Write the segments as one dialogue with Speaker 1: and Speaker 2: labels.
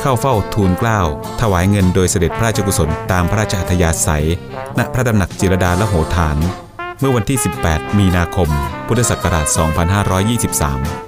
Speaker 1: เข้าเฝ้าทูลเกล้าถวายเงินโดยเสด็จพระราชกุศลตามพระราชอัธยาศัย ณพระดำหนักจิรดาละโหฐาน เมื่อวันที่ 18 มีนาคม พุทธศักราช 2523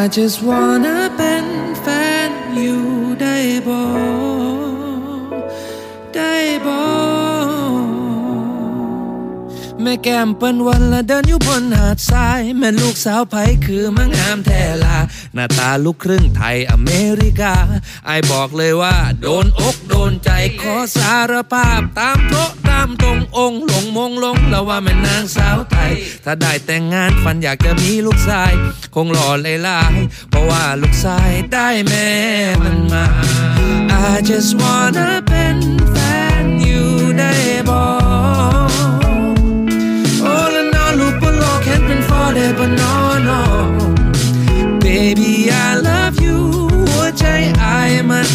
Speaker 2: I just wanna เป็นแฟนอยู่ได้บ่ได้บ่แม่แก้มเปิ้นวันละเดินอยู่บนหาดทราย แม่ลูกสาวไผคือมังงามแท้ลา หน้าตาลูกครึ่งไทยอเมริกาไอบอกเลยว่า โดนอกโดนใจขอสารภาพตามโต๊ะามตรงองค์หลงมงลงแล้วว่าแม่นางสาวไทย ถ้าได้แต่งงานฝันอยากจะมีลูกชาย คงหล่อเลยลายเพราะว่าลูกชายได้แม่มันมา I just wanna เป็นแฟนอยู่ได้บ่โอ้ละนอลูกบนโลกเห็นเป็น for the but no no baby I love you หัวใจไอมัน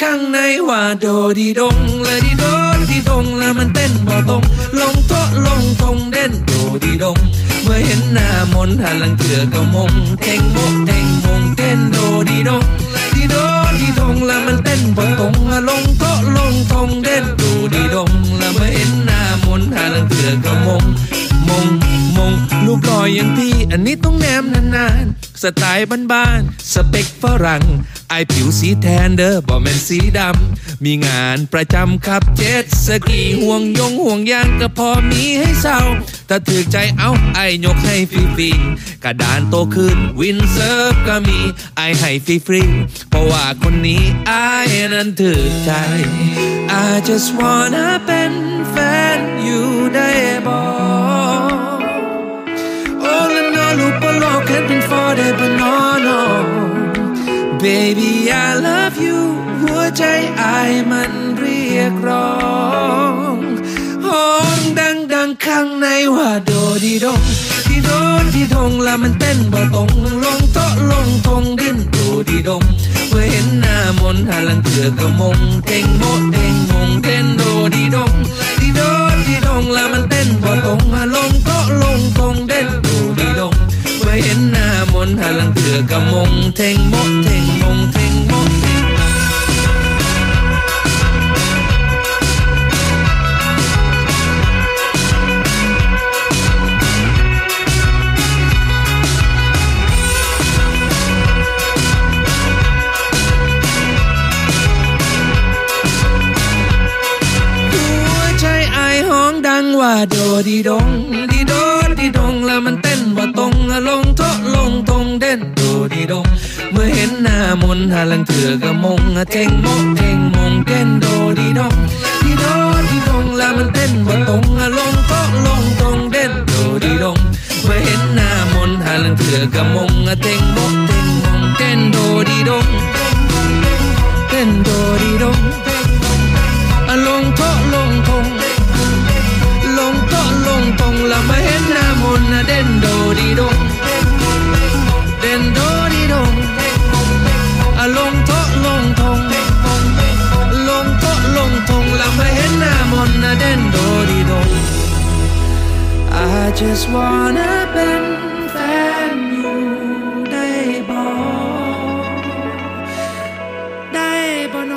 Speaker 2: ข้างในว่าโดดีดงและดีโดดีดงแล้วมันเต้นบ่ตรงลงโต๊ะลงทงเด่นโดดีดง เมื่อเห็นหน้ามนหันหลังเถื่อก็มงเท่งโมกเท่งมงเต้นโดดีดงดีโดดีดงแล้วมันเต้นบ่ตรงลงโต๊ะลงทงเด่นโดดีดงแล้วเมื่อเห็นหน้ามนหันหลังเถื่อก็มง งลูกหล่ออย่างพี่อันนี้ต้องแนมนานๆ สไตล์บ้านๆ สเปคฝรั่ง ไอผิวสีแทนเด้อบ่แมนสีดำ มีงานประจำขับเจ็ตสกีห่วงยงห่วงยางก็พอมีให้เศร้า ถ้าถือใจเอาไอยกให้ฟรีๆกระดานโตขึ้นวินเซิร์ฟก็มีไอให้ฟรีๆเพราะว่าคนนี้ไอนั้นถือใจ I just wanna เป็นแฟนอยู่ได้บ่ All in all ลูกบนโลกเป็น for the but no no Baby I love you หัวใจไอมันเรียกร้องห้องดังดังข้างในว่าโดดีดงดีโดดีดงล้วมันเต้นบ่ตรงลงโตะลงทงดิ้นโดดีดงเมื่อเห็นหน้ามนต์หาลังเถือก็มงเท่งโมเท่งมงเต้นโดดีดงดีโดดีดงล้วมันเต้นบ่ตรงลงโตะลงทง หน้ามนต์หาลังเถือก็มงเท่งโมเท่งมงเท่ง โมเท่งหัวใจไอายห้องดังว่าโดดีดงดีโดดีดงแล้วมันเต้นว่าตรงลงโต๊ะลงตรงเด่นโดดีดงเมื่อเห็นหน้ามนหาามนเด่นโดดีดง I just wanna เป็นแฟนอยู่ได้บ่ได้บ่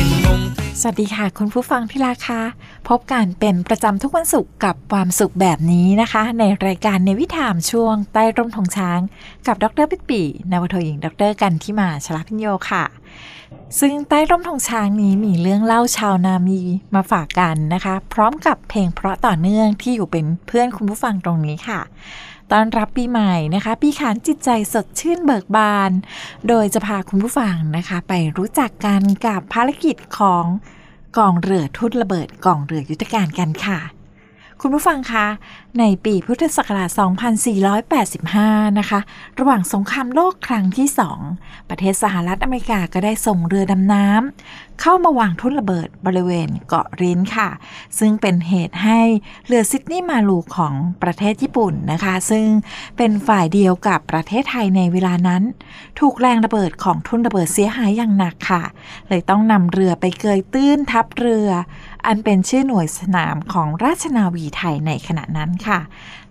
Speaker 3: สวัสดีค่ะ คุณผู้ฟังที่รักค่ะพบกันเป็นประจำทุกวันศุกร์กับความสุขแบบนี้นะคะ ในรายการในวิถามช่วงใต้ร่มธงช้าง กับดรปิปีนวโทหญิงดรกันที่มาชลาพิญโยค่ะ ซึ่งใต้ร่มธงช้างนี้มีเรื่องเล่าชาวนามีมาฝากกันนะคะ พร้อมกับเพลงเพราะต่อเนื่องที่อยู่เป็นเพื่อนคุณผู้ฟังตรงนี้ค่ะ ตอนรับปีใหม่นะคะ ปีขานจิตใจสดชื่นเบิกบาน โดยจะพาคุณผู้ฟังนะคะ ไปรู้จักกันกับภารกิจของกองเรือทุดระเบิดกองเรือยุทธการกันค่ะ คุณผู้ฟังคะ ในปีพุทธศักราช 2485 นะคะ ระหว่างสงครามโลกครั้งที่2ประเทศสหรัฐอเมริกาก็ได้ส่งเรือดำน้ำเข้ามาวางทุ่นระเบิดบริเวณเกาะรินค่ะ ซึ่งเป็นเหตุให้เรือซิดนีย์มาลูของประเทศญี่ปุ่นนะคะ ซึ่งเป็นฝ่ายเดียวกับประเทศไทยในเวลานั้น ถูกแรงระเบิดของทุ่นระเบิดเสียหายอย่างหนักค่ะ เลยต้องนำเรือไปเกยตื้นทับเรือ อันเป็นชื่อหน่วยสนามของราชนาวีไทยในขณะนั้นค่ะ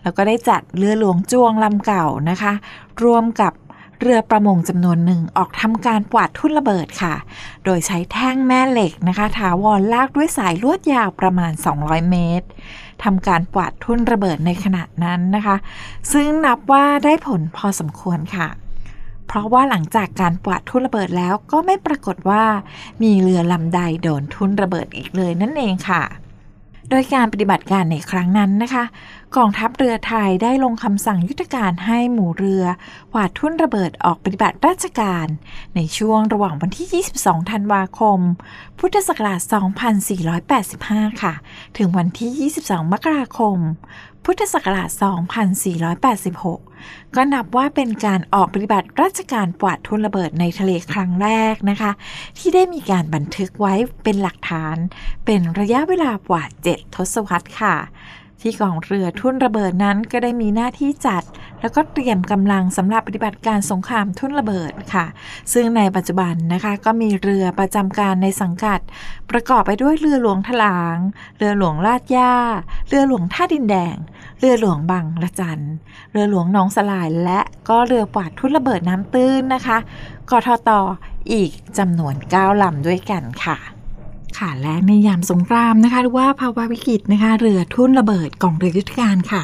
Speaker 3: แล้วก็ได้จัดเรือหลวงจวงลำเก่านะคะ รวมกับเรือประมงจำนวนหนึ่งออกทำการกวาดทุ่นระเบิดค่ะ โดยใช้แท่งแม่เหล็กนะคะถาวรลากด้วยสายลวดยาวประมาณ 200 เมตรทำการกวาดทุ่นระเบิดในขณะนั้นนะคะ ซึ่งนับว่าได้ผลพอสมควรค่ะ เพราะว่าหลังจากการกวาดทุ่นระเบิดแล้วก็ไม่ปรากฏว่ามีเรือลำใดโดนทุ่นระเบิดอีกเลยนั่นเองค่ะ โดยการปฏิบัติการในครั้งนั้นนะคะกองทัพเรือไทยได้ลงคำสั่งยุทธการให้หมู่เรือหวาดทุ่นระเบิดออกปฏิบัติราชการ ในช่วงระหว่างวันที่ 22 ธันวาคม พุทธศักราช 2485 ค่ะ ถึงวันที่ 22 มกราคม พุทธศักราช 2486 ก็นับว่าเป็นการออกปฏิบัติราชการกวาดทุ่นระเบิดในทะเลครั้งแรกนะคะ ที่ได้มีการบันทึกไว้เป็นหลักฐาน เป็นระยะเวลากว่า 7 ทศวรรษค่ะ ที่กองเรือทุ่นระเบิดนั้นก็ได้มีหน้าที่จัด แล้วก็เตรียมกำลังสำหรับปฏิบัติการสงครามทุ่นระเบิดค่ะ ซึ่งในปัจจุบันนะคะก็มีเรือประจำการในสังกัด ประกอบไปด้วยเรือหลวงถลาง เรือหลวงลาดย่า เรือหลวงท่าดินแดง เรือหลวงบางละจัน เรือหลวงหนองสลาย และก็เรือปาดทุ่นระเบิดน้ำตื้นนะคะ กทตอีกจำนวน 9ลำด้วยกันค่ะ ค่ะและในยามสงครามนะคะหรือว่าภาวะวิกฤตนะคะเรือทุ่นระเบิดกองเรือยุทธการค่ะ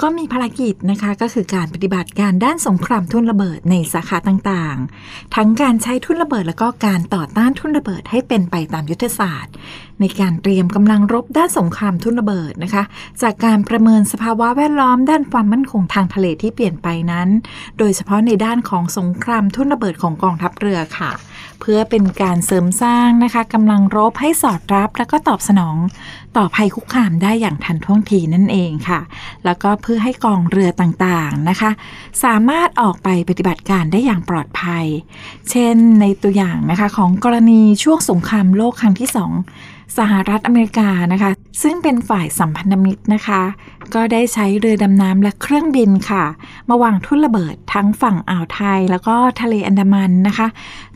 Speaker 3: ก็มีภารกิจนะคะก็คือการปฏิบัติการด้านสงครามทุ่นระเบิดในสาขาต่างๆ ทั้งการใช้ทุ่นระเบิดแล้วก็การต่อต้านทุ่นระเบิดให้เป็นไปตามยุทธศาสตร์ ในการเตรียมกำลังรบด้านสงครามทุ่นระเบิดนะคะ จากการประเมินสภาวะแวดล้อมด้านความมั่นคงทางทะเลที่เปลี่ยนไปนั้น โดยเฉพาะในด้านของสงครามทุ่นระเบิดของกองทัพเรือค่ะ เพื่อเป็นการเสริมสร้างนะคะกำลังรบให้สอดรับ และก็ตอบสนองต่อภัยคุกคามได้อย่างทันท่วงทีนั่นเองค่ะ แล้วก็เพื่อให้กองเรือต่างๆนะคะ สามารถออกไปปฏิบัติการได้อย่างปลอดภัย เช่นในตัวอย่างนะคะของกรณีช่วงสงครามโลกครั้งที่สอง สหรัฐอเมริกานะคะ ซึ่งเป็นฝ่ายสัมพันธมิตรนะคะ ก็ได้ใช้เรือดำน้ำและเครื่องบินค่ะ มาวางทุ่นระเบิดทั้งฝั่งอ่าวไทย แล้วก็ทะเลอันดามันนะคะ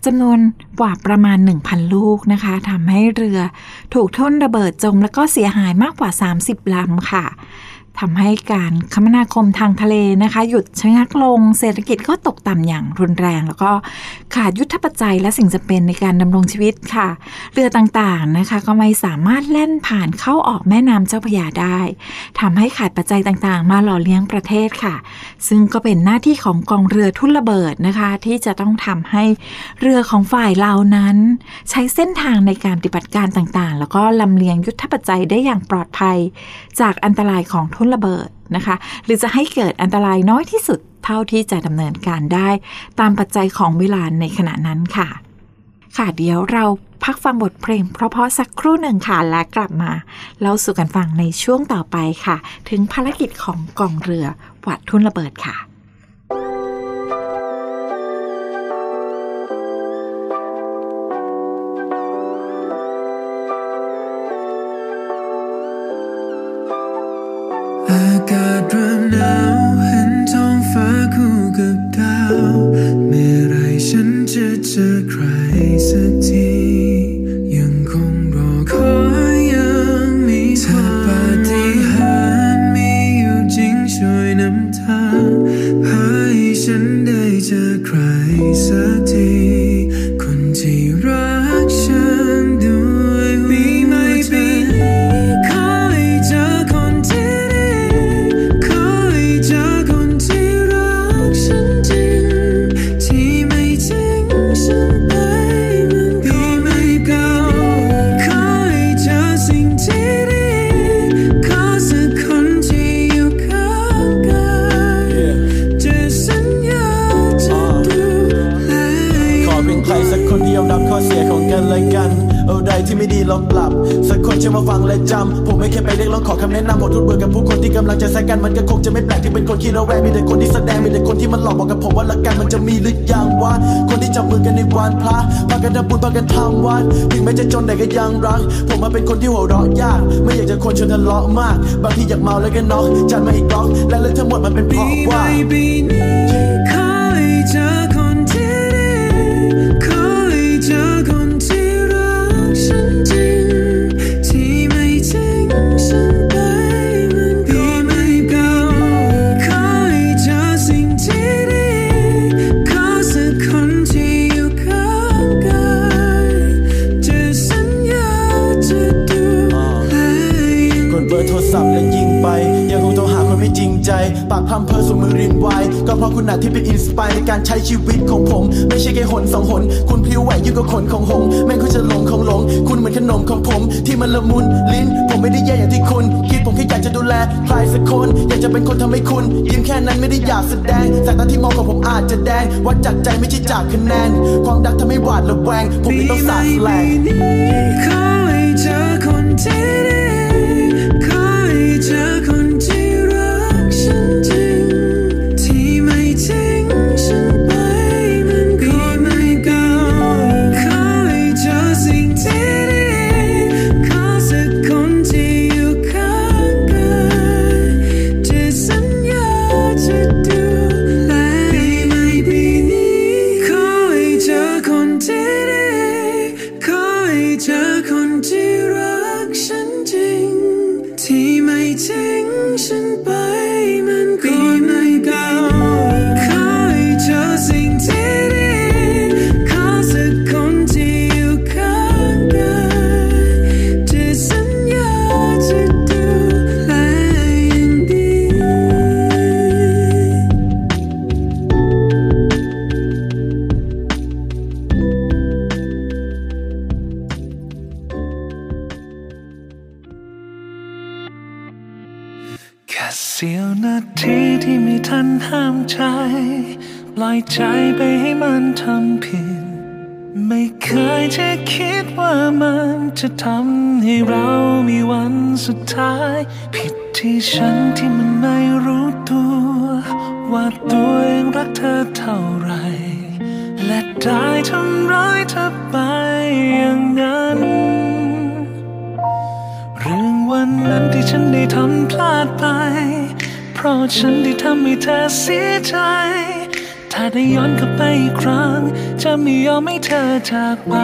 Speaker 3: จำนวนกว่าประมาณ 1,000 ลูกนะคะทำให้เรือถูกทุ่นระเบิดจม แล้วก็เสียหายมากกว่า 30ลำค่ะ ทำให้การคมนาคมทางทะเลนะคะ หยุดชะงักลง เศรษฐกิจก็ตกต่ำอย่างรุนแรง แล้วก็ขาดยุทธปัจจัยและสิ่งจำเป็นในการดำรงชีวิตค่ะ เรือต่างๆนะคะ ก็ไม่สามารถแล่นผ่านเข้าออกแม่น้ำเจ้าพระยาได้ทำให้ขาดปัจจัยต่างๆ มาหล่อเลี้ยงประเทศค่ะ ซึ่งก็เป็นหน้าที่ของกองเรือทุ่นระเบิดนะคะ ที่จะต้องทำให้เรือของฝ่ายเรานั้น ใช้เส้นทางในการปฏิบัติการต่างๆ แล้วก็ลำเลียงยุทธปัจจัยได้อย่างปลอดภัย จากอันตรายของทุ่นระเบิดนะคะ หรือจะให้เกิดอันตรายน้อยที่สุดเท่าที่จะดำเนินการได้ ตามปัจจัยของเวลาในขณะนั้นค่ะ ค่ะเดี๋ยวเราพักฟังบทเพลงเพราะๆสักครู่หนึ่งค่ะ และกลับมาเล่าสู่กันฟังในช่วงต่อไปค่ะ ถึงภารกิจของกองเรือหวัดทุ่นระเบิดค่ะา
Speaker 4: กาศเริ่มหนาวเห็นท้องฟ้าคู่กับดาว เมื่อไรฉันจะเจอใครสักที ยังคงรอคอยยังมีถ้าปาฏิหาริย์มีอยู่จริงช่วยนำทางพาให้ฉันได้เจอใครสักที คนที่รัก
Speaker 5: สักคนจะมาฟังและจำผมไม่แค่ไปเรียกร้องขอคำแนะนำผมทุกเบื่อกับผู้คนที่กำลังจะแซงกันมันก็คงจะไม่แปลกที่เป็นคนขี้ระแวงมีแต่คนที่แสดงมีแต่คนที่มันหลอกบอกกับผมว่าละกันมันจะมีหรือยังวะคนที่จับมือกันในวันพระพากันทำบุญพากันทำวัดถึงแม้จะจนแต่ก็ยังรัก ผมมาเป็นคนที่หัวเราะยาก ไม่อยากจะคนชวนทะเลาะมาก บางทีอยากเมาแล้วก็น็อกจัดมาอีกล็อกและเรื่องทั้งหมดมันเป็นเพราะว่า
Speaker 4: ม่ปีนี้ขอให้เจอ ปาก
Speaker 5: พร่ำเพ้อสู่มือรินไวก็เพราะคุณน่ะที่เป็นอินสปายในการใช้ชีวิตของผม ไม่ใช่แค่หนสองหน คุณพิ้วไหวยิ่งกว่าขนของหงแม่งคุณจะหลงของหลง คุณเหมือนขนมของผม ที่มันละมุนลิ้น ผมไม่ได้แย่อย่างที่คุณ คิดผมแค่อยากจะดูแลใครสักคน อยากจะเป็นคนทำให้คุณ ยิ้มแค่นั้นไม่ได้อยากแสดงสายตาที่มองของผมอาจจะแดงวัดจากใจไม่ใช่จากคะแนน ความรักทำให้หวาดระแวง ผมไม่ต้องสาดแสลง
Speaker 4: ขอให้เจอคนที่ ไม่เธอจากไป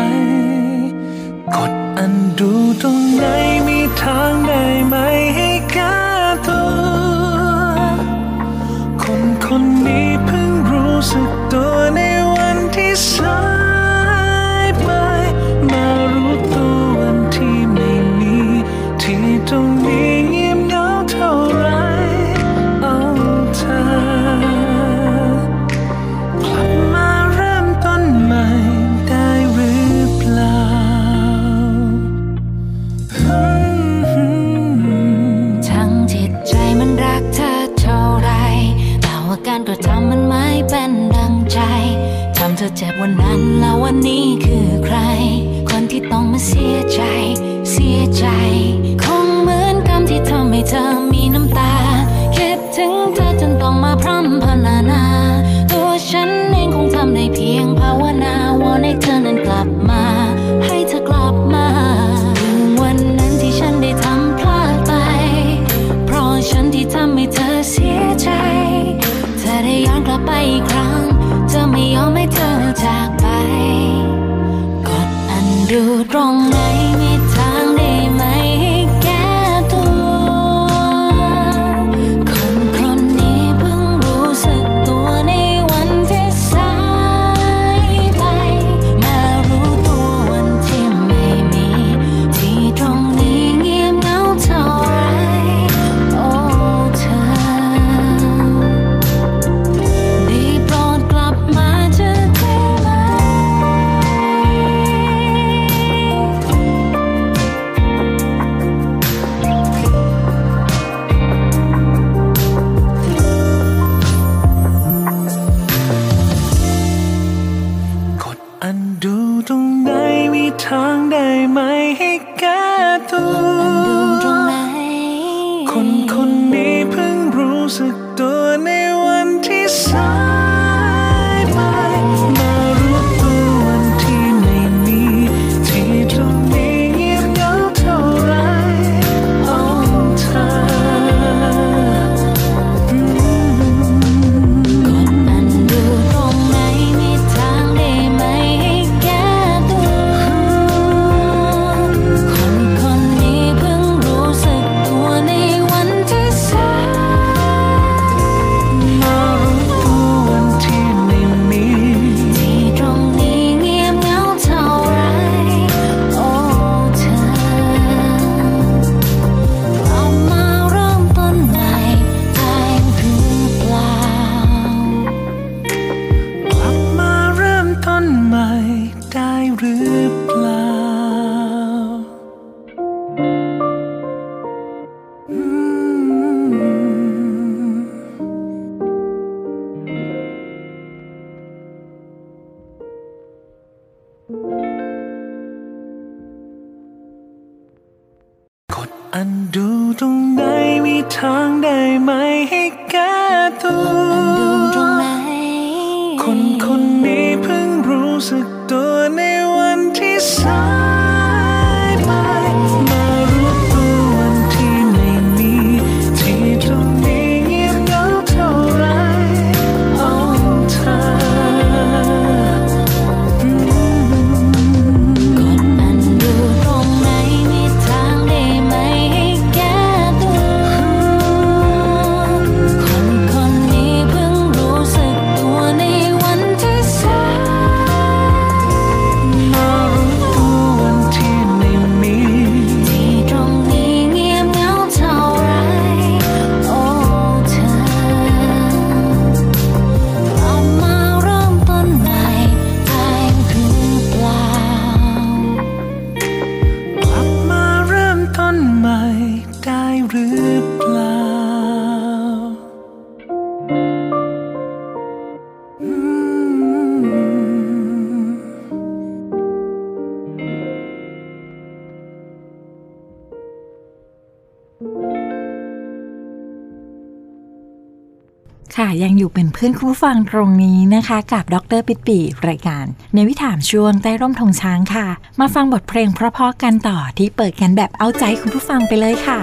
Speaker 4: ังอ
Speaker 2: ยู่เป็
Speaker 6: นเพื่อนคู่
Speaker 3: ฟังตรงนี้นะคะ กับดรปิดปีรายการ ในวิถามช่วงใต้ร่มธงช้างค่ะ มาฟังบทเพลงเพราะๆกันต่อที่เปิดกันแบบเอาใจคุณผู้ฟังไปเลยค่ะ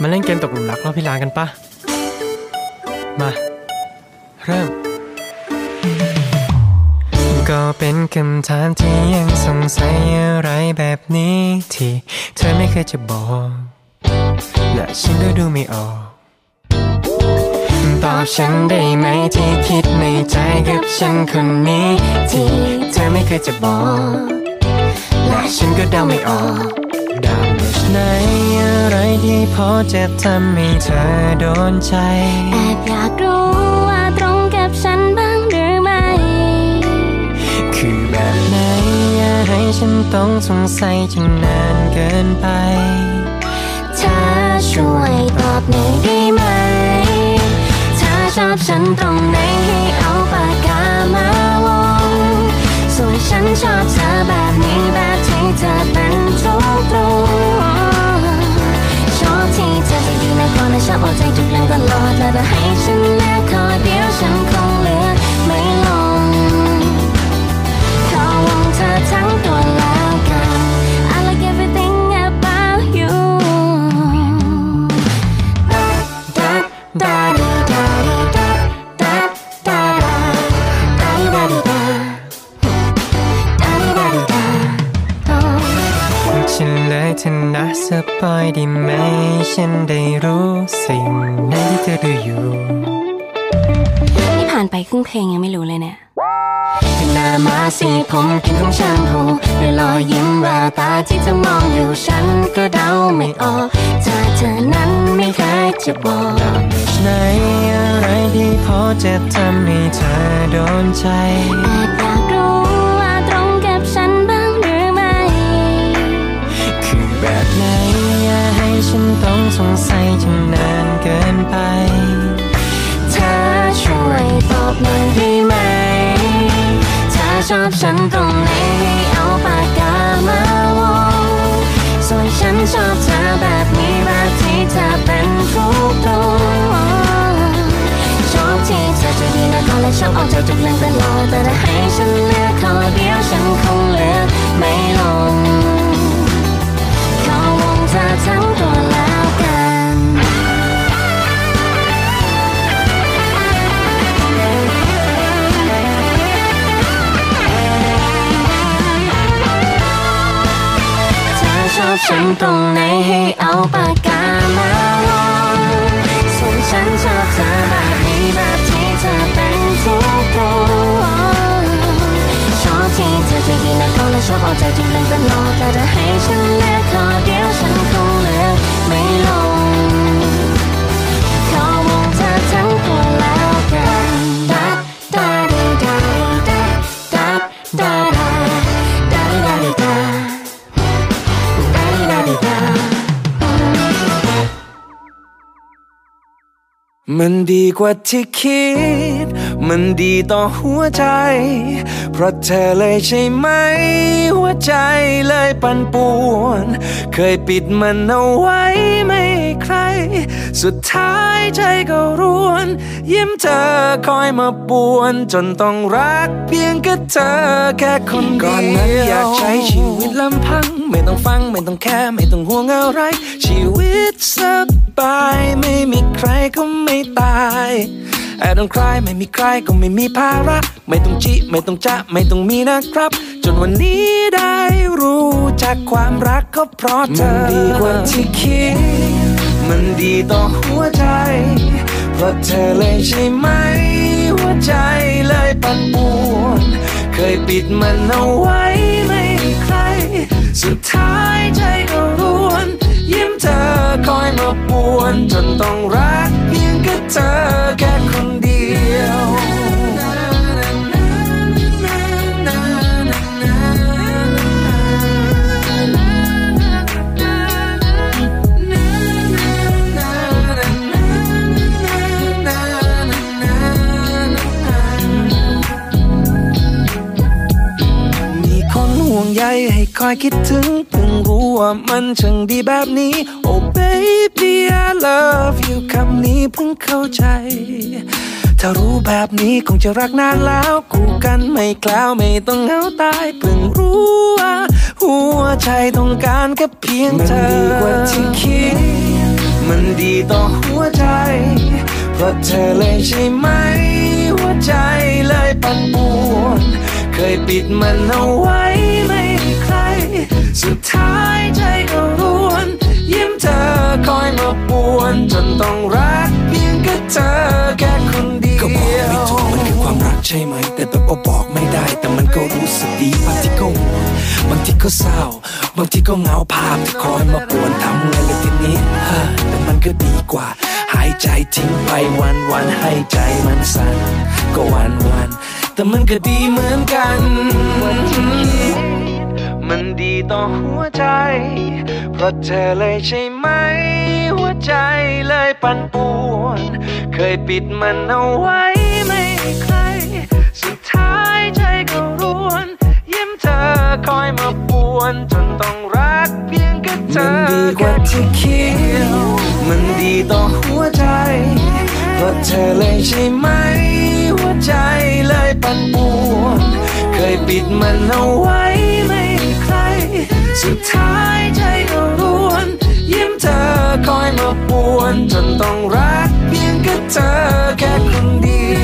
Speaker 7: มาเล่นเกมตกหลุมรักรอบพิลากันปะมา เริ่ม ก็เป็นคำถามที่ยังสงสัยอะไรแบบนี้ที่เธอไม่เคยจะบอกและฉันก็ดูไม่ออก ตอบฉันได้ไหมที่คิดในใจกับฉันคนนี้ ที่เธอไม่เคยจะบอก และฉันก็เดาไม่ออกดาวไหนอะไรที่พอจะทำให้เธอโดนใจ
Speaker 6: แอบอยากรู้ว่าตรงกับฉันบ้างหรือไม่
Speaker 7: คือแบบไหนอย่าให้ฉันต้องสงสัยจนนานเกินไป
Speaker 6: เธอช่วยตอบหน่อยได้ไหม อบฉันตรงไหนให้เอาปากกามาวง ส่วนฉันชอบเธอแบบนี้แบบที่เธอเป็นทุกตรงชอบที่เธอใจดีนะก่อนและชอบเอาใจทุกเรื่องตลอดและถ้าให้ฉัน
Speaker 7: ใจ
Speaker 6: แอบอยากรู้ว่าตรงกับฉันบ้างหรือไม่
Speaker 7: คือแบบไหนอย่าให้ฉันต้องสงสัยจนนานเกินไป
Speaker 6: เธอช่วยตอบหน่อยได้ไหม ถ้าชอบฉันตรงไหนให้เอาปากกามาวงส่วนฉันชอบเธอแบบนี้แบบที่เธอเป็นทุกตรงชอบที่เธอจะดีนะก่อนและชอบเอาใจทุกเรื่องตลอดแต่ถ้าให้ฉันเลือกข้อเดียวฉันคง เลือกไม่ลงขอวงเธอทั้งตัวแล้วกันถ้าชอบฉันตรงไหนให้เอาปากกา เป็นทุกตรงชอบที่เธอจะดีนะก่อ มันดี
Speaker 2: กว่าที่คิด มันดีต่อหัวใจ เพราะเธอเลยใช่ไหม หัวใจเลยปั่นป่วน เคยปิดมันเอาไว้ไม่ให้ใคร สุดท้ายใจก็ร่วน ยิ้มเธอคอยมาป่วน จนต้องรักเพียงแค่เธอแค่คนเดียวก่อนนั้นอยากใช้ชีวิตลำพัง ไม่ต้องฟังไม่ต้องแค่ไม่ต้องห่วงอะไร ชีวิตสบายไม่มีใครก็ไม่ตาย I don't cry ไม่มีใครก็ไม่มีภาระ ไม่ต้องจิไม่ต้องจะไม่ต้องมีนะครับ จนวันนี้ได้รู้จากความรักก็เพราะเธอมันดีกว่าที่คิด มันดีต่อหัวใจ เพราะเธอเลยใช่ไหม หัวใจเลยปั่นป่วนเคยปิดมันเอาไว้ไม่ใคร สุดท้ายใจก็ร่วนยิ้มเธอคอยมาป่วน จนต้องรักเพียงแค่เธอแค่ ใยให้คอยคิดถึงเพิ่งรู้ว่ามันช่างดีแบบนี้ Oh baby I love you คำนี้เพิ่งเข้าใจ ถ้ารู้แบบนี้คงจะรักนานแล้วคู่กันไม่กล้าวไม่ต้องเหงาตายเพิ่งรู้ว่าหัวใจต้องการแค่เพียงเธอ มันดีกว่าที่คิด มันดีต่อหัวใจ เพราะเธอเลยใช่ไหม หัวใจเลยปั่นป่วนเคยปิดมันเอาไว้ไม่ ใคร สุดท้ายใจก็ร่วน ยิ้มเธอคอยมาป่วนจนต้องรักเพียงแค่เธอแค่คนเดียวก็บอกไม่ถูกมันคือความ
Speaker 8: รัก
Speaker 2: ใช่ไหม แต่แบบว่าบอกไม่ได้ แต่มันก็รู้สึกดีบางทีก็หวงบางทีก็เศร้า บางทีก็เหงาภาพที่คอยมาปวนทำไงเลยทีนี้แต่มันก็ดีกว่าหายใจทิ้งไปวันวันให้ใจมันสั่นก็วันวันแต่มันก็ดีเหมือนกันวันที่คิด มันดีต่อหัวใจ เพราะเธอเลยใช่ไหม หัวใจเลยปั่นป่วน เคยปิดมันเอาไว้ไม่ให้ใคร สุดท้ายใจก็ร่วน ยิ้มเธอคอยมาป่วน จนต้องรักเพียงแค่เธอมันดีกว่าที่คิดมันดีต่อหัวใจ เพราะเธอเลยใช่ไหม หัวใจเลยปั่นป่วน เคยปิดมันเอาไว้ สุดท้ายใจก็รวน ยิ้มเธอคอยมาปวน จนต้องรักเพียงแค่เธอแค่คนเดียว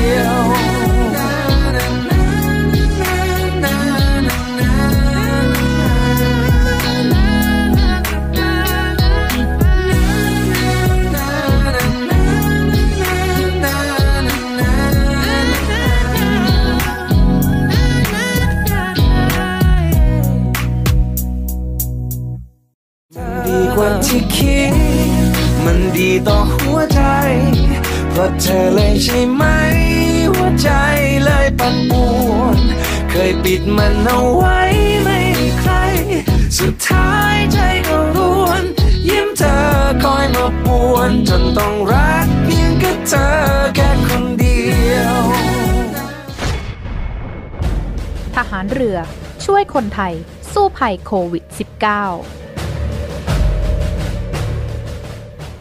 Speaker 2: ที่คิด มันดีต่อหัวใจ เพราะเธอเลยใช่ไหม หัวใจเลยปั่นป่วนเคยปิดมันเอาไว้ไม่ใคร สุดท้ายใจก็ร่วน ยิ้มเธอคอยมาป่วนจนต้องรักเพียงแค่เธอแค่คนเดียว
Speaker 9: ทหารเรือช่วยคนไทยสู้ภัยโควิด -19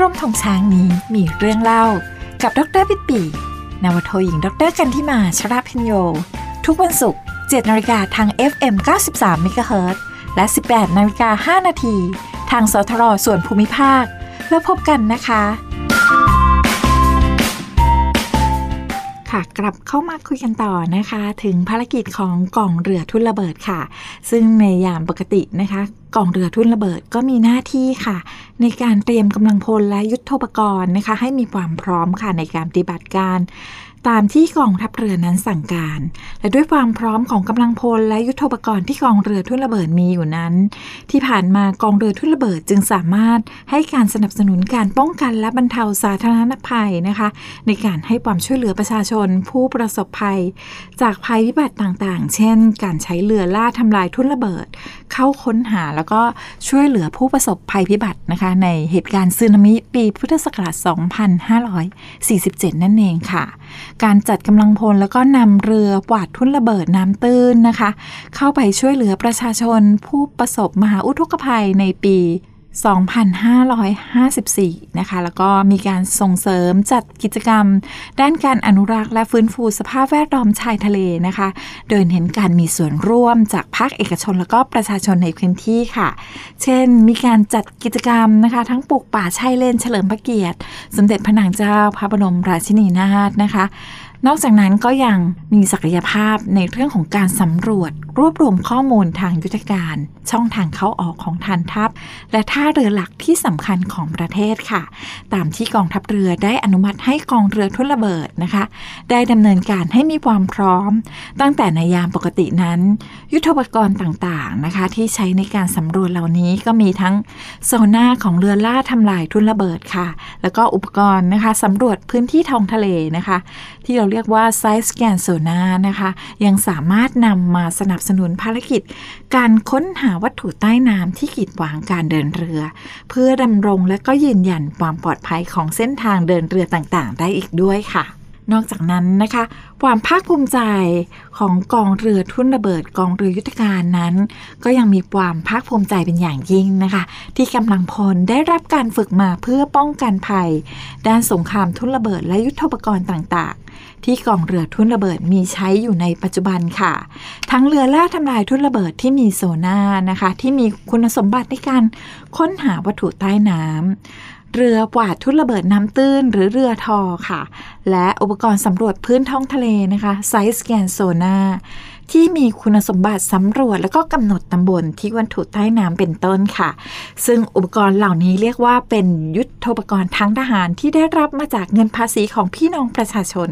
Speaker 3: ร่มทองช้างนี้มีเรื่องเล่ากับดรปิปีนาวโทหญิงดรกันที่มาชราพิญโย ทุกวันศุกร์7นาฬิกาทาง FM 93 MHz และ 18นาฬิกา5นาทีทางสทรส่วนภูมิภาค แล้วพบกันนะคะ ค่ะ กลับเข้ามาคุยกันต่อนะคะ ถึงภารกิจของกองเรือทุ่นระเบิดค่ะ ซึ่งในยามปกตินะคะกองเรือทุ่นระเบิดก็มีหน้าที่ค่ะ ในการเตรียมกำลังพลและยุทธปกรณ์นะคะ ให้มีความพร้อมค่ะในการปฏิบัติการ ตามที่กองทัพเรือนั้นสั่งการ และด้วยความพร้อมของกำลังพลและยุทธปกรณ์ที่กองเรือทุ่นระเบิดมีอยู่นั้น ที่ผ่านมากองเรือทุ่นระเบิดจึงสามารถให้การสนับสนุนการป้องกันและบรรเทาสาธารณภัยนะคะ ในการให้ความช่วยเหลือประชาชนผู้ประสบภัย จากภัยพิบัติต่างๆ เช่น การใช้เรือล่าทำลายทุ่นระเบิด เข้าค้นหาแล้วก็ช่วยเหลือผู้ประสบภัยพิบัตินะคะในเหตุการณ์สึนามิปีพุทธศักราช 2547 นั่นเองค่ะ การจัดกำลังพลแล้วก็นำเรือกวาดทุ่นระเบิดน้ำตื้นนะคะ เข้าไปช่วยเหลือประชาชนผู้ประสบมหาอุทกภัยในปี 2554 นะคะ แล้วก็มีการส่งเสริมจัดกิจกรรม ด้านการอนุรักษ์และฟื้นฟูสภาพแวดล้อมชายทะเลนะคะ โดยเห็นการมีส่วนร่วมจากภาคเอกชนแล้วก็ประชาชนในพื้นที่ค่ะ เช่น มีการจัดกิจกรรมนะคะ ทั้งปลูกป่าชายเลนเฉลิมพระเกียรติ สมเด็จพระนางเจ้าพระบรมราชินีนาถนะคะ นอกจากนั้นก็ยังมีศักยภาพในเรื่องของการสำรวจ รวบรวมข้อมูลทางยุทธการ ช่องทางเข้าออกของฐานทัพ และท่าเรือหลักที่สำคัญของประเทศค่ะ ตามที่กองทัพเรือได้อนุมัติให้กองเรือทุ่นระเบิดนะคะ ได้ดำเนินการให้มีความพร้อม ตั้งแต่ในยามปกตินั้น ยุทธปกรณ์ต่างๆนะคะ ที่ใช้ในการสำรวจเหล่านี้ก็มีทั้งโซน่าของเรือล่าทำลายทุ่นระเบิดค่ะ แล้วก็อุปกรณ์นะคะสำรวจพื้นที่ท้องทะเลนะคะ ที่เราเรียกว่า Side Scan Sonar นะคะ ยังสามารถนำมาสนับสนุนภารกิจ การค้นหาวัตถุใต้น้ำที่กีดขวางการเดินเรือ เพื่อดำรงและก็ยืนยันความปลอดภัยของเส้นทางเดินเรือต่างๆ ได้อีกด้วยค่ะนอกจากนั้นนะคะ ความภาคภูมิใจของกองเรือทุ่นระเบิดกองเรือยุทธการนั้น ก็ยังมีความภาคภูมิใจเป็นอย่างยิ่งนะคะ ที่กำลังพลได้รับการฝึกมาเพื่อป้องกันภัย ด้านสงครามทุ่นระเบิดและยุทธปกรณ์ต่าง ที่กองเรือทุ่นระเบิดมีใช้อยู่ในปัจจุบันค่ะ ทั้งเรือล่าทำลายทุ่นระเบิดที่มีโซน่านะคะ ที่มีคุณสมบัติในการค้นหาวัตถุใต้น้ำเรือกวาดทุ่นระเบิดน้ำตื้นหรือเรือทอค่ะ และอุปกรณ์สำรวจพื้นท้องทะเลนะคะไซส์สแกนโซน่า ที่มีคุณสมบัติสำรวจแล้วก็กำหนดตำบลที่วัตถุใต้น้ำเป็นต้นค่ะ ซึ่งอุปกรณ์เหล่านี้เรียกว่าเป็นยุทธปกรณ์ทางทหารที่ได้รับมาจากเงินภาษีของพี่น้องประชาชน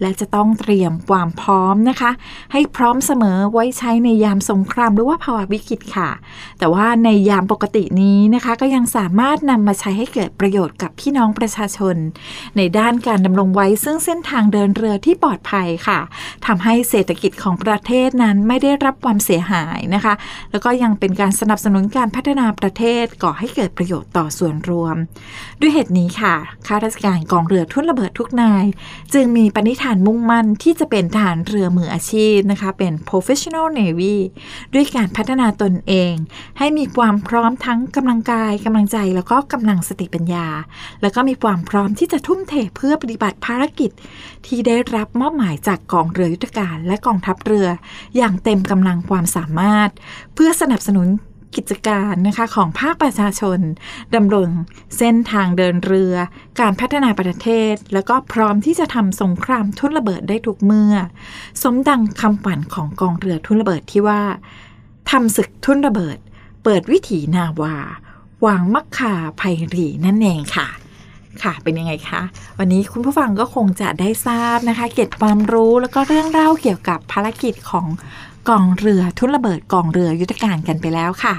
Speaker 3: และจะต้องเตรียมความพร้อมนะคะ ให้พร้อมเสมอไว้ใช้ในยามสงครามหรือว่าภาวะวิกฤตค่ะ แต่ว่าในยามปกตินี้นะคะก็ยังสามารถนำมาใช้ให้เกิดประโยชน์กับพี่น้องประชาชน ในด้านการดำรงไว้ซึ่งเส้นทางเดินเรือที่ปลอดภัยค่ะทำให้เศรษฐกิจของประเทศนั้นไม่ได้รับความเสียหายนะคะ แล้วก็ยังเป็นการสนับสนุนการพัฒนาประเทศก่อให้เกิดประโยชน์ต่อส่วนรวม ด้วยเหตุนี้ค่ะข้าราชการกองเรือทุ่นระเบิดทุกนาย จึงมีปณิธานมุ่งมั่นที่จะเป็นทหารเรือมืออาชีพนะคะ เป็น professional navy ด้วยการพัฒนาตนเอง ให้มีความพร้อมทั้งกำลังกายกำลังใจแล้วก็กำลังสติปัญญา แล้วก็มีความพร้อมที่จะทุ่มเทเพื่อปฏิบัติภารกิจ ที่ได้รับมอบหมายจากกองเรือยุทธการและกองทัพเรืออย่างเต็มกำลังความสามารถ เพื่อสนับสนุนกิจการนะคะของภาคประชาชนดำรงเส้นทางเดินเรือ การพัฒนาประเทศ แล้วก็พร้อมที่จะทำสงครามทุนระเบิดได้ทุกเมื่อ สมดังคำฝันของกองเรือทุนระเบิดที่ว่าทำศึกทุนระเบิด เปิดวิถีนาวา วางมักคาภัยรีนั่นเองค่ะ ค่ะเป็นยังไงคะ วันนี้คุณผู้ฟังก็คงจะได้ทราบนะคะ เก็บความรู้แล้วก็เรื่องเล่าเกี่ยวกับภารกิจของกองเรือทุนระเบิดกองเรือยุทธการกันไปแล้วค่ะ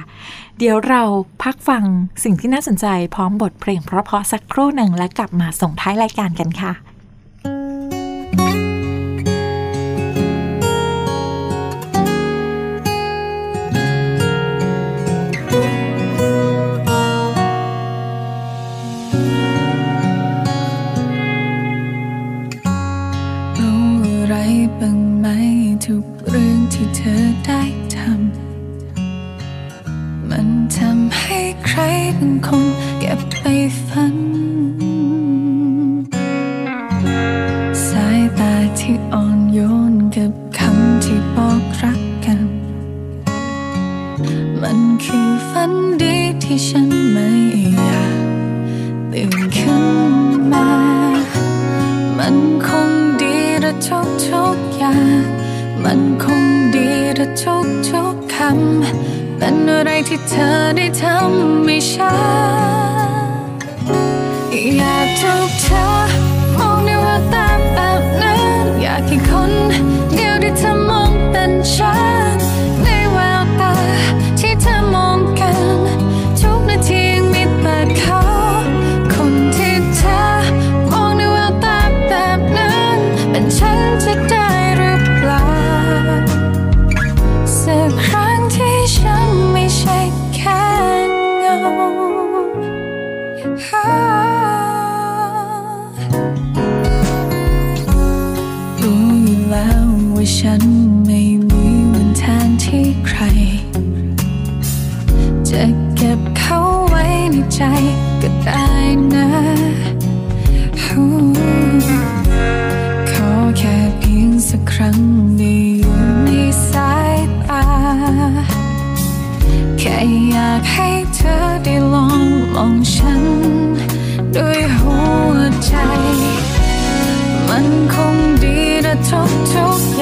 Speaker 3: เดี๋ยวเราพักฟังสิ่งที่น่าสนใจพร้อมบทเพลงเพราะๆสักครู่หนึ่งและกลับมาส่งท้ายรายการกันค่ะ ทุกเรื่
Speaker 10: องที่เธอได้ทำ มันทำให้ใครบางคนเก็บไปฝัน สายตาที่อ่อนโยนกับคำที่บอกรักกัน มันคือฝันดีที่ฉัน ทุกทุกๆคำ เป็นอะไรที่เธอได้ทำไม่ช้าอยากถูกเธอมองในแววตาแบบนั้น อยากให้คนเดียวที่เธอมองเป็นฉัน ฉันไม่มีวันแทนที่ใคร จะเก็บเขาไว้ในใจก็ได้นะขอแค่เพียงสักครั้งได้อยู่ในสายตา แค่อยากให้เธอได้ลองมองฉันด้วยหัวใจ มันคงดีระทุกทุกๆ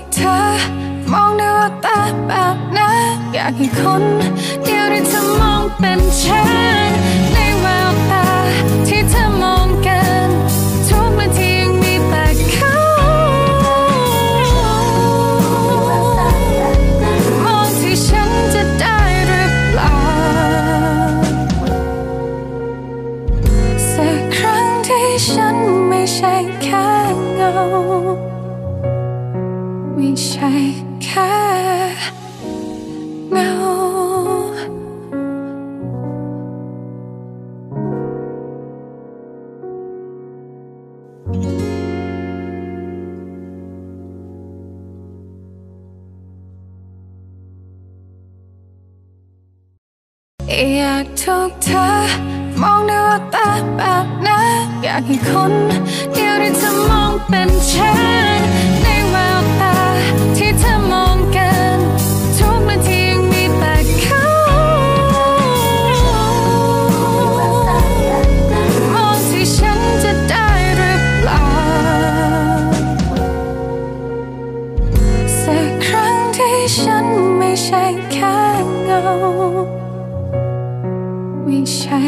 Speaker 10: กเธอ มองด้วยว่าตาแบบนั้นอยากให้คนเดียวที่เธอมองเป็นฉัน วตาแบบนั้นอยากให้คนเดียวที่เธอมองเป็นฉันในแววตาที่เธอมองกันทุกนาทียังมีแต่เขามองที่ฉันจะได้หรือเปล่าสักครั้งที่ฉันไม่ใช่แค่เงาไม่ใช่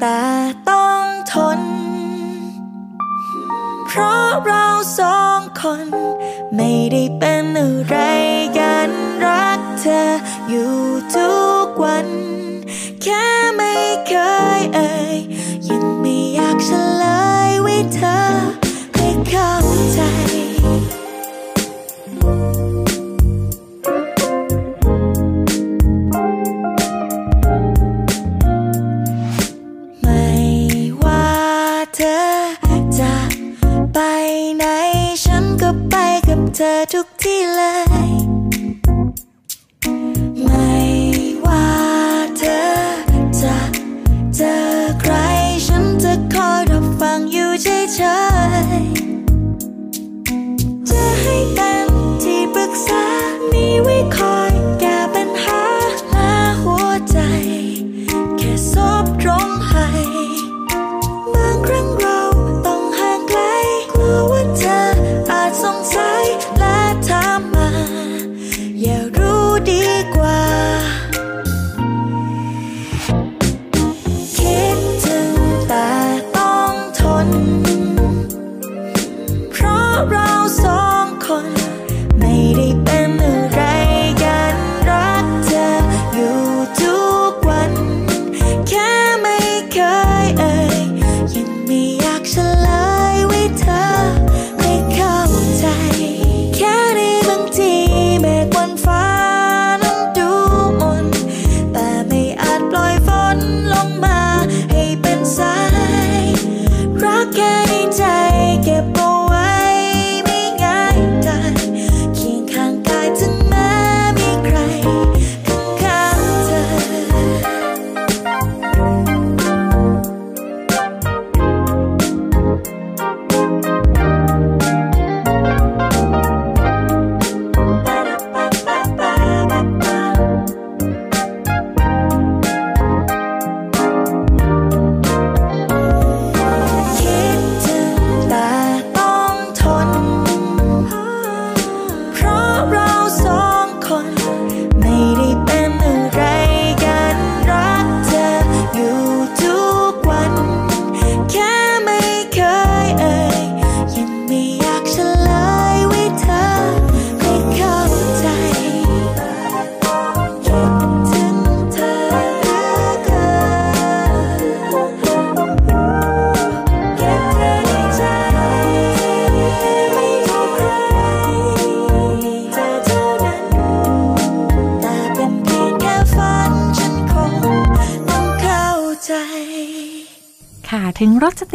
Speaker 10: แต่
Speaker 11: ต้องทน เพราะเราสองคน ไม่ได้เป็นอะไรกันรักเธออยู่ทุกวัน แค่ไม่เคยเอ่ยยังไม่อยากเฉลย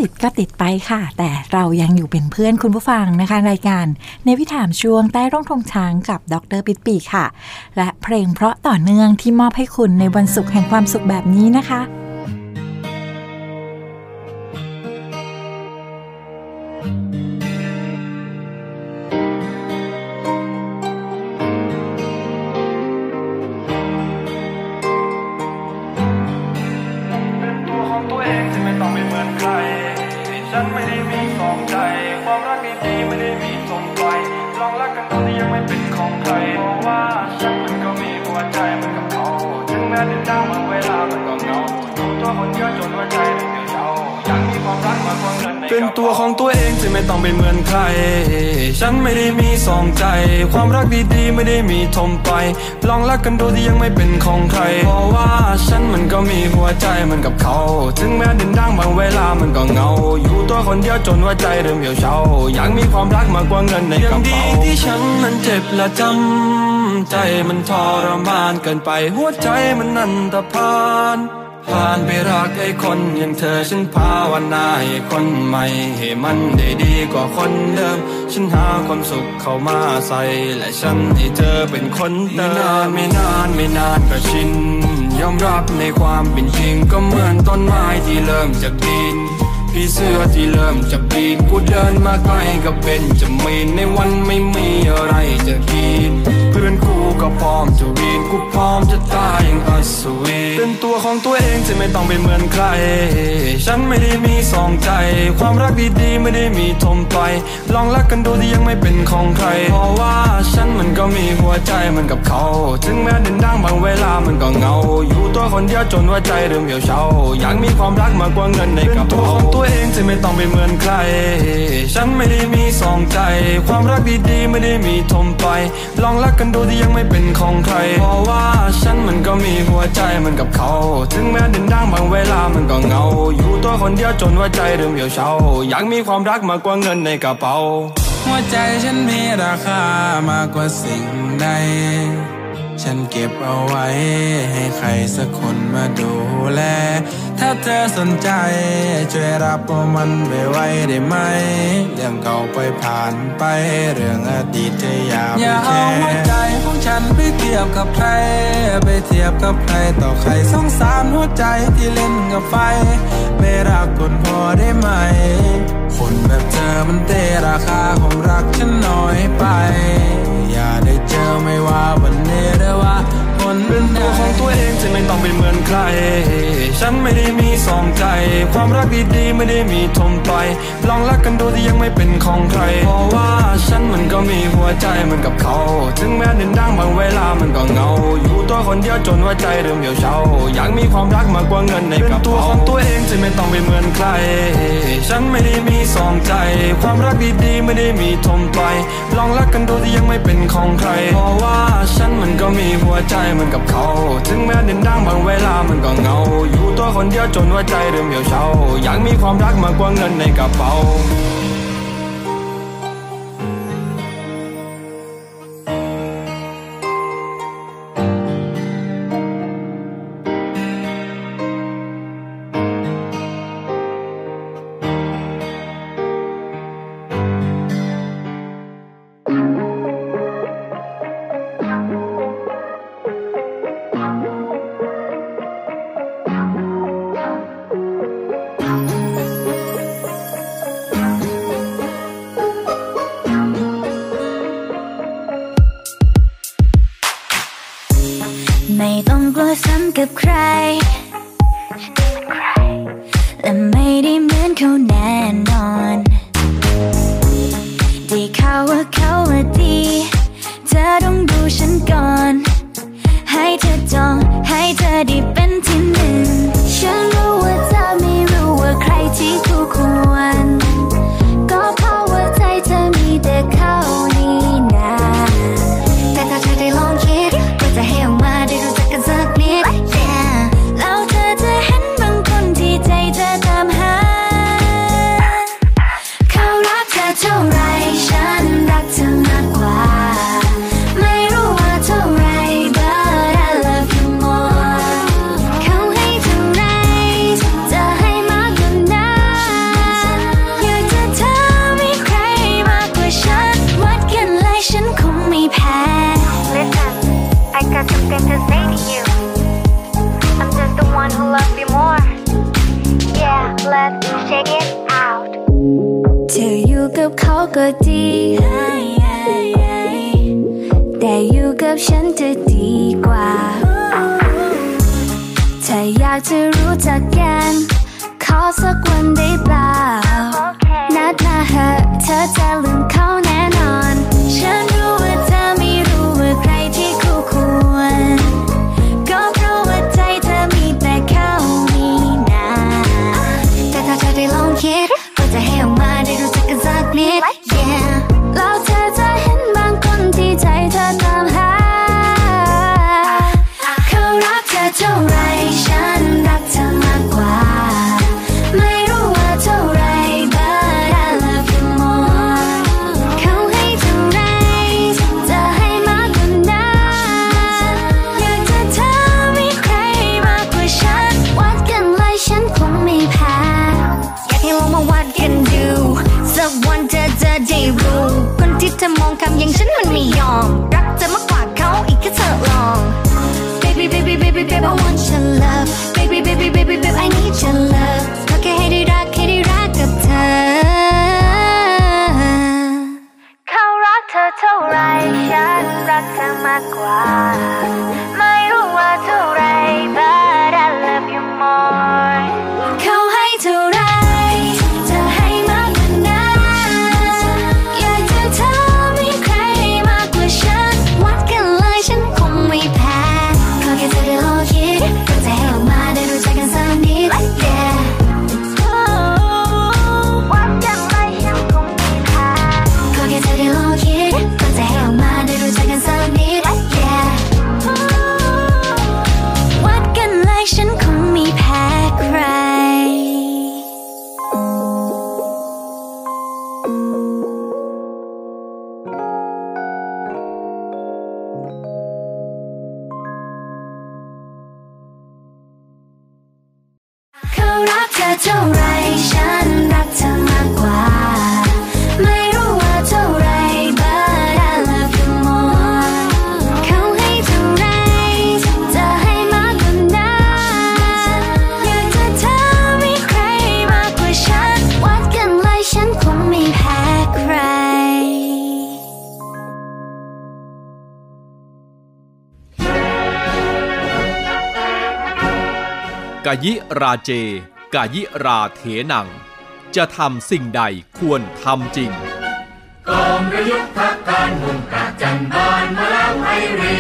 Speaker 3: ติดก็ติดไปค่ะ แต่เรายังอยู่เป็นเพื่อนคุณผู้ฟังนะคะ รายการในวิถามช่วงใต้ร่องธงช้างกับดรปิดปีค่ะ และเพลงเพราะต่อเนื่องที่มอบให้คุณในวันศุกร์แห่งความสุขแบบนี้นะคะ
Speaker 12: ฉันไม่ได้มีสองใจ ความรักดีๆไม่ได้มีทมไป ลองรักกันดูที่ยังไม่เป็นของใคร เพราะว่าฉันมันก็มีหัวใจเหมือนกับเขา ถึงแม้ดินดังบางเวลามันก็เงา อยู่ตัวคนเดียวจนหัวใจเริ่มเหี่ยวเฉาอยากมีความรักมากกว่าเงินในกระเป๋ายังดีที่ฉันมันเจ็บและจำใจมันทรมานเกินไปหัวใจมันนันตพาน ผ่านไปรักไอ้คนอย่างเธอฉันภาวนาให้คนใหม่ให้มันได้ดีกว่าคนเดิม ฉันหาความสุขเข้ามาใส่ และฉันให้เธอเป็นคนเดิมไม่นานไม่นานไม่นานก็ชิน ยอมรับในความเป็นจริงก็เหมือนต้นไม้ที่เริ่มจากดินพี่เสื้อที่เริ่มจะปีนกูเดินมาใกล้ก็เป็นจะมีนในวันไม่มีอะไรจะกิน ก็พร้อมจะวีนกูพร้อมจะตายอย่างอัศวินเป็นตัวของตัวเองที่ไม่ต้องไปเหมือนใคร ฉันไม่ได้มีสองใจ ความรักดีๆไม่ได้มีทมไป ลองรักกันดูที่ยังไม่เป็นของใคร เพราะว่าฉันมันก็มีหัวใจเหมือนกับเขา ถึงแม้เดินดังบางเวลามันก็เงา อยู่ตัวคนเดียวจนหัวใจเริ่มเหี่ยวเฉาอยากมีความรักมากกว่าเงินในกระเป๋าเป็นตัวของตัวเองที่ไม่ต้องไปเหมือนใคร ฉันไม่ได้มีสองใจ ความรักดีๆไม่ได้มีทมไป ลองรักกันดูที่ยังไม่เป็นของใคร เพราะว่าฉันมันก็มีหัวใจเหมือนกับเขา ถึงแม้ดินดังบางเวลามันก็เงา อยู่ตัวคนเดียวจนว่าใจเริ่มเหี่ยวเฉาอยากมีความรักมากกว่าเงินในกระเป๋า
Speaker 13: หัวใจฉันมีราคามากกว่าสิ่งใด ฉันเก็บเอาไว้ ให้ใครสักคนมาดูแล ถ้าเธอสนใจ ช่วยรับเอามันไปไว้ได้ไหม เรื่องเก่าไปผ่านไป เรื่องอดีตเธอย่าไป
Speaker 14: อย่า
Speaker 13: แค
Speaker 14: เอาหัวใจของฉันไปเทียบกับใคร ไปเทียบกับใครต่อใครสงสารหัวใจที่เล่นกับไฟ ไม่รักคนพอได้ไหม คนแบบเธอมันเตะราคาของรักฉันน้อยไป อย่าได้เจอไม่ว่าวันนี้หรือว่า น
Speaker 12: เป็นตัวของตัวเองที่ไม่ต้องไปเหมือนใคร ฉันไม่ได้มีสองใจ ความรักดีๆไม่ได้มีทมไป ลองรักกันดูที่ยังไม่เป็นของใคร เพราะว่าฉันมันก็มีหัวใจเหมือนกับเขา ถึงแม้เดินดังบางเวลามันก็เงา อยู่ตัวคนเดียวจนหัวใจเริ่มเหี่ยวเฉาอยากมีความรักมากกว่าเงินในกระเป๋าเป็นตัวของตัวเองที่ไม่ต้องไปเหมือนใคร ฉันไม่ได้มีสองใจ ความรักดีๆไม่ได้มีทมไป ลองรักกันดูที่ยังไม่เป็นของใคร เพราะว่าฉันมันก็มีหัวใจเหมือนกับเขา ถึงแม้ดินดังบางเวลามันก็เงา อยู่ตัวคนเดียวจนว่าใจ
Speaker 15: เริ่มเหี่ยวเฉาอยากมีความรักมากกว่าเงินในกระเป๋า ยิราเจ กายิราเถ
Speaker 16: นัง จะทำสิ่งใดควรทำจริง
Speaker 17: กองประยุกต์พักการมุ่งประจันบานมาแล้วไพรี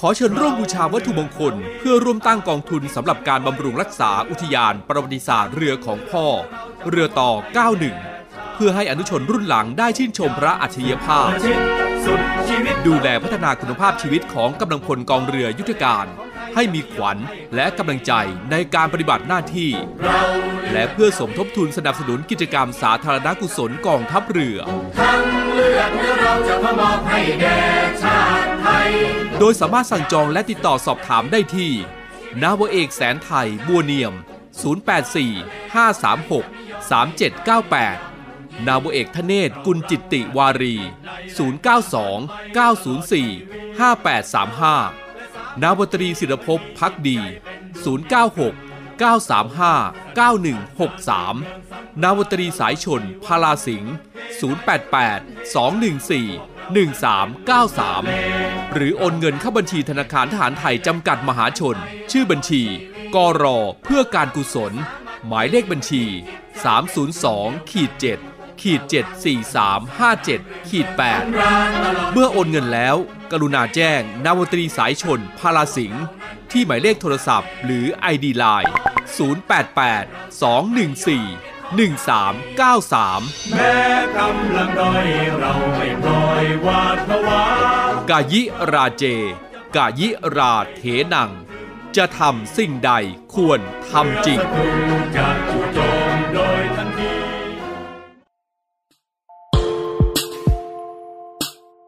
Speaker 16: ขอเชิญร่วมบูชาวัตถุมงคล เพื่อร่วมตั้งกองทุนสำหรับการบำรุงรักษาอุทยานประวัติศาสตร์เรือของพ่อ เรือต่อ 91 เพื่อให้อนุชนรุ่นหลังได้ชื่นชมพระอัจฉริยภาพ
Speaker 17: สุดชีวิต
Speaker 16: ดูแลพัฒนาคุณภาพชีวิตของกำลังพลกองเรือยุทธการ ให้มีขวัญและกำลังใจในการปฏิบัติหน้าที่
Speaker 17: เรา
Speaker 16: และเพื่อสมทบทุนสนับสนุนกิจกรรมสาธารณกุศลกองทัพเรือ
Speaker 17: ทั้งเลือดเนื้อเราจะพมอบให้แด่ชาติไทย
Speaker 16: โดยสามารถสั่งจองและติดต่อสอบถามได้ที่ นาวเอกแสนไทยบัวเนียม 084 536 3798 นาวเอกทเนศกุลจิตติวารี 092 904 5835 นาวตรีศิรภพพักดี 096 935 9163 นาวตรีสายชน พาลาสิงห์088 214 1393 หรือโอนเงินเข้าบัญชีธนาคารทหารไทยจำกัดมหาชน ชื่อบัญชี กรอเพื่อการกุศล หมายเลขบัญชี 302ขีด7ขีด74357ขีด8เมื่อโอนเงินแล้ว กรุณาแจ้ง นาวตรีสายชน พาลาสิงห์ที่หมายเลขโทรศัพท์ หรือ ID Line 088 214 1393
Speaker 17: แม้กำลังด้อยเราไม่ปล่อยหวาดผวา
Speaker 16: กายิราเจ กายิราเถนัง จะทำสิ่งใดควรทำจริง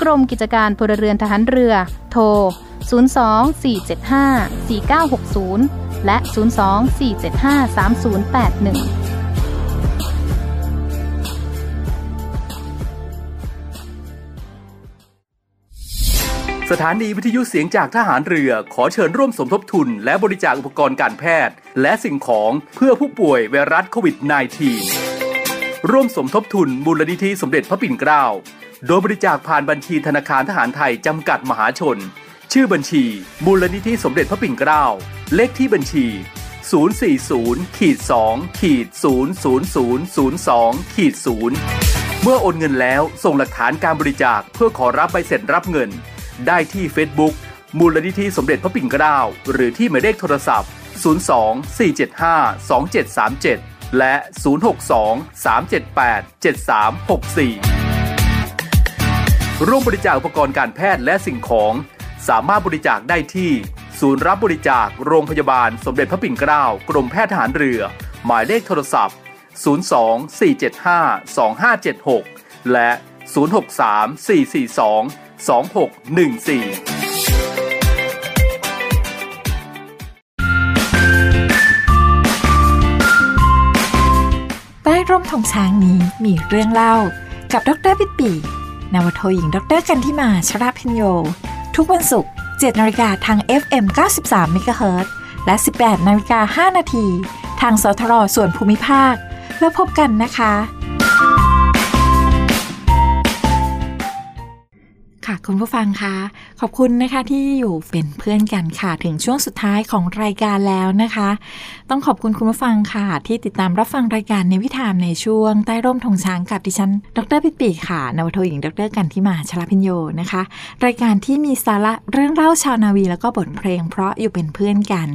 Speaker 9: กรมกิจการพลเรือนทหารเรือ โทร 024754960 และ 024753081
Speaker 16: สถานีวิทยุเสียงจากทหารเรือขอเชิญร่วมสมทบทุน และบริจาคอุปกรณ์การแพทย์ และสิ่งของเพื่อผู้ป่วยไวรัสโควิด -19 ร่วมสมทบทุนมูลนิธิสมเด็จพระปิ่นเกล้า โดยบริจาคผ่านบัญชีธนาคารทหารไทยจำกัดมหาชน ชื่อบัญชี มูลนิธิสมเด็จพระปิ่นเกล้า เลขที่บัญชี 040ขีด2ขีด00002ขีด0เมื่อโอนเงินแล้วส่งหลักฐานการบริจาคเพื่อขอรับใบเสร็จรับเงิน ได้ที่ Facebook มูลนิธิสมเด็จพระปิ่นเกล้า หรือที่หมายเลขโทรศัพท์ 02 475 2737 และ 062 378 7364 ร่วมบริจาคอุปกรณ์การแพทย์และสิ่งของ สามารถบริจาคได้ที่ ศูนย์รับบริจาคโรงพยาบาลสมเด็จพระปิ่นเกล้ากรมแพทย์ทหารเรือ หมายเลขโทรศัพท์ 02 475 2576 และ 063 442 2614
Speaker 3: ใต้ร่มธงช้างนี้มีเรื่องเล่ากับดรปิดปี นาวโทหญิง ดรกันที่มาชราพินโย ทุกวันศุกร์7นาฬิกาทาง FM 93 MHz และ 18นาฬิกา5นาที ทางสทรส่วนภูมิภาค แล้วพบกันนะคะ ค่ะคุณผู้ฟังคะ ขอบคุณนะคะที่อยู่เป็นเพื่อนกันค่ะถึงช่วงสุดท้ายของรายการแล้วนะคะ ต้องขอบคุณคุณผู้ฟังค่ะ ที่ติดตามรับฟังรายการในวิถามในช่วงใต้ร่มธงช้างกับดิฉัน ดรปิปีค่ะนวทหญิงดรกันที่มาชลาพิญโยนะคะ รายการที่มีสาระเรื่องเล่าชาวนาวีแล้วก็บทเพลง เพราะอยู่เป็นเพื่อนกัน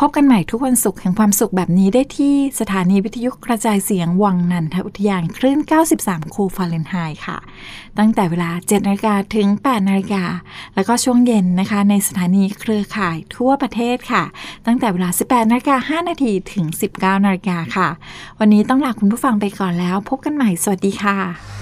Speaker 3: พบกันใหม่ทุกวันศุกร์แห่งความสุขแบบนี้ได้ที่สถานีวิทยุกระจายเสียงวังนันทอุทยานคลื่น 93 คูฟาเรนไฮต์ค่ะ ตั้งแต่เวลา 7นาฬิกาถึง 8นาฬิกา แล้วก็ช่วงเย็นนะคะ ในสถานีเครือข่ายทั่วประเทศค่ะ ตั้งแต่เวลา 18นาฬิกา5นาทีถึง 19นาฬิกาค่ะ วันนี้ต้องลาคุณผู้ฟังไปก่อนแล้ว พบกันใหม่ สวัสดีค่ะ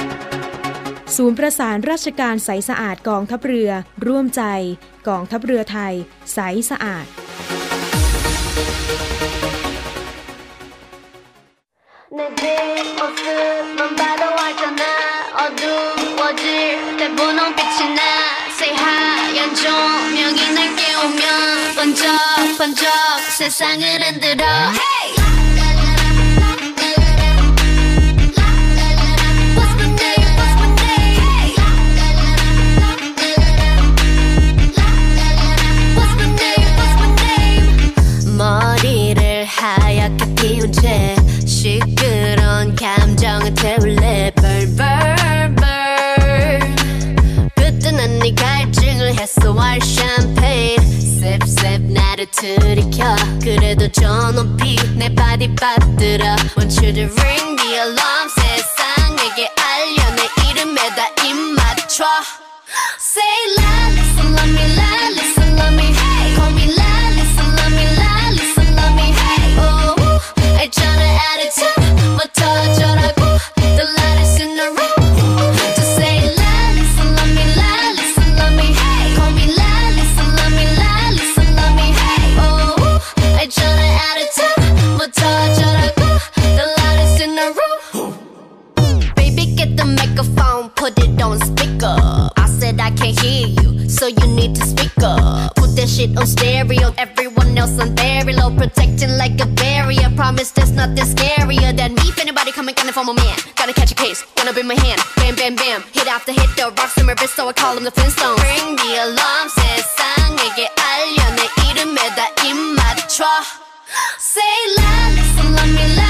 Speaker 18: ศูนย์ประสานราชการใสสะอาดกองทัพเรือ ร่วมใจ กองทัพเรือไทย ใสสะอาด
Speaker 19: 내 뒷모습만 봐도 알잖아 어두워질 때 분홍빛이 나 새하얀 조명이 날 깨우면 번쩍 번쩍 세상을 흔들어 hey! 이제 시끄러운 감정을 태울래 Burn, 그때 난 네 갈증을 했어 왈 샴페인 셉셉 나를 들이켜 그래도 저 높이 내 바디 빠뜨려 Want you to ring the alarm 세상에게 알려 내 이름에다 입 맞춰 Say la, listen, love me, la, listen, love me, hey Call me la shit on stereo. Everyone else on very low, protecting like a barrier. Promise there's nothing scarier than me. If anybody coming, coming for my man, gotta catch a case. Wanna be my hand, bam, bam, bam. Hit after hit, the rocks in my wrist, so I call him the Flintstones. Bring the alarm, 세상에게 알려 내 이름에다 입 맞춰. Say la, listen, let me.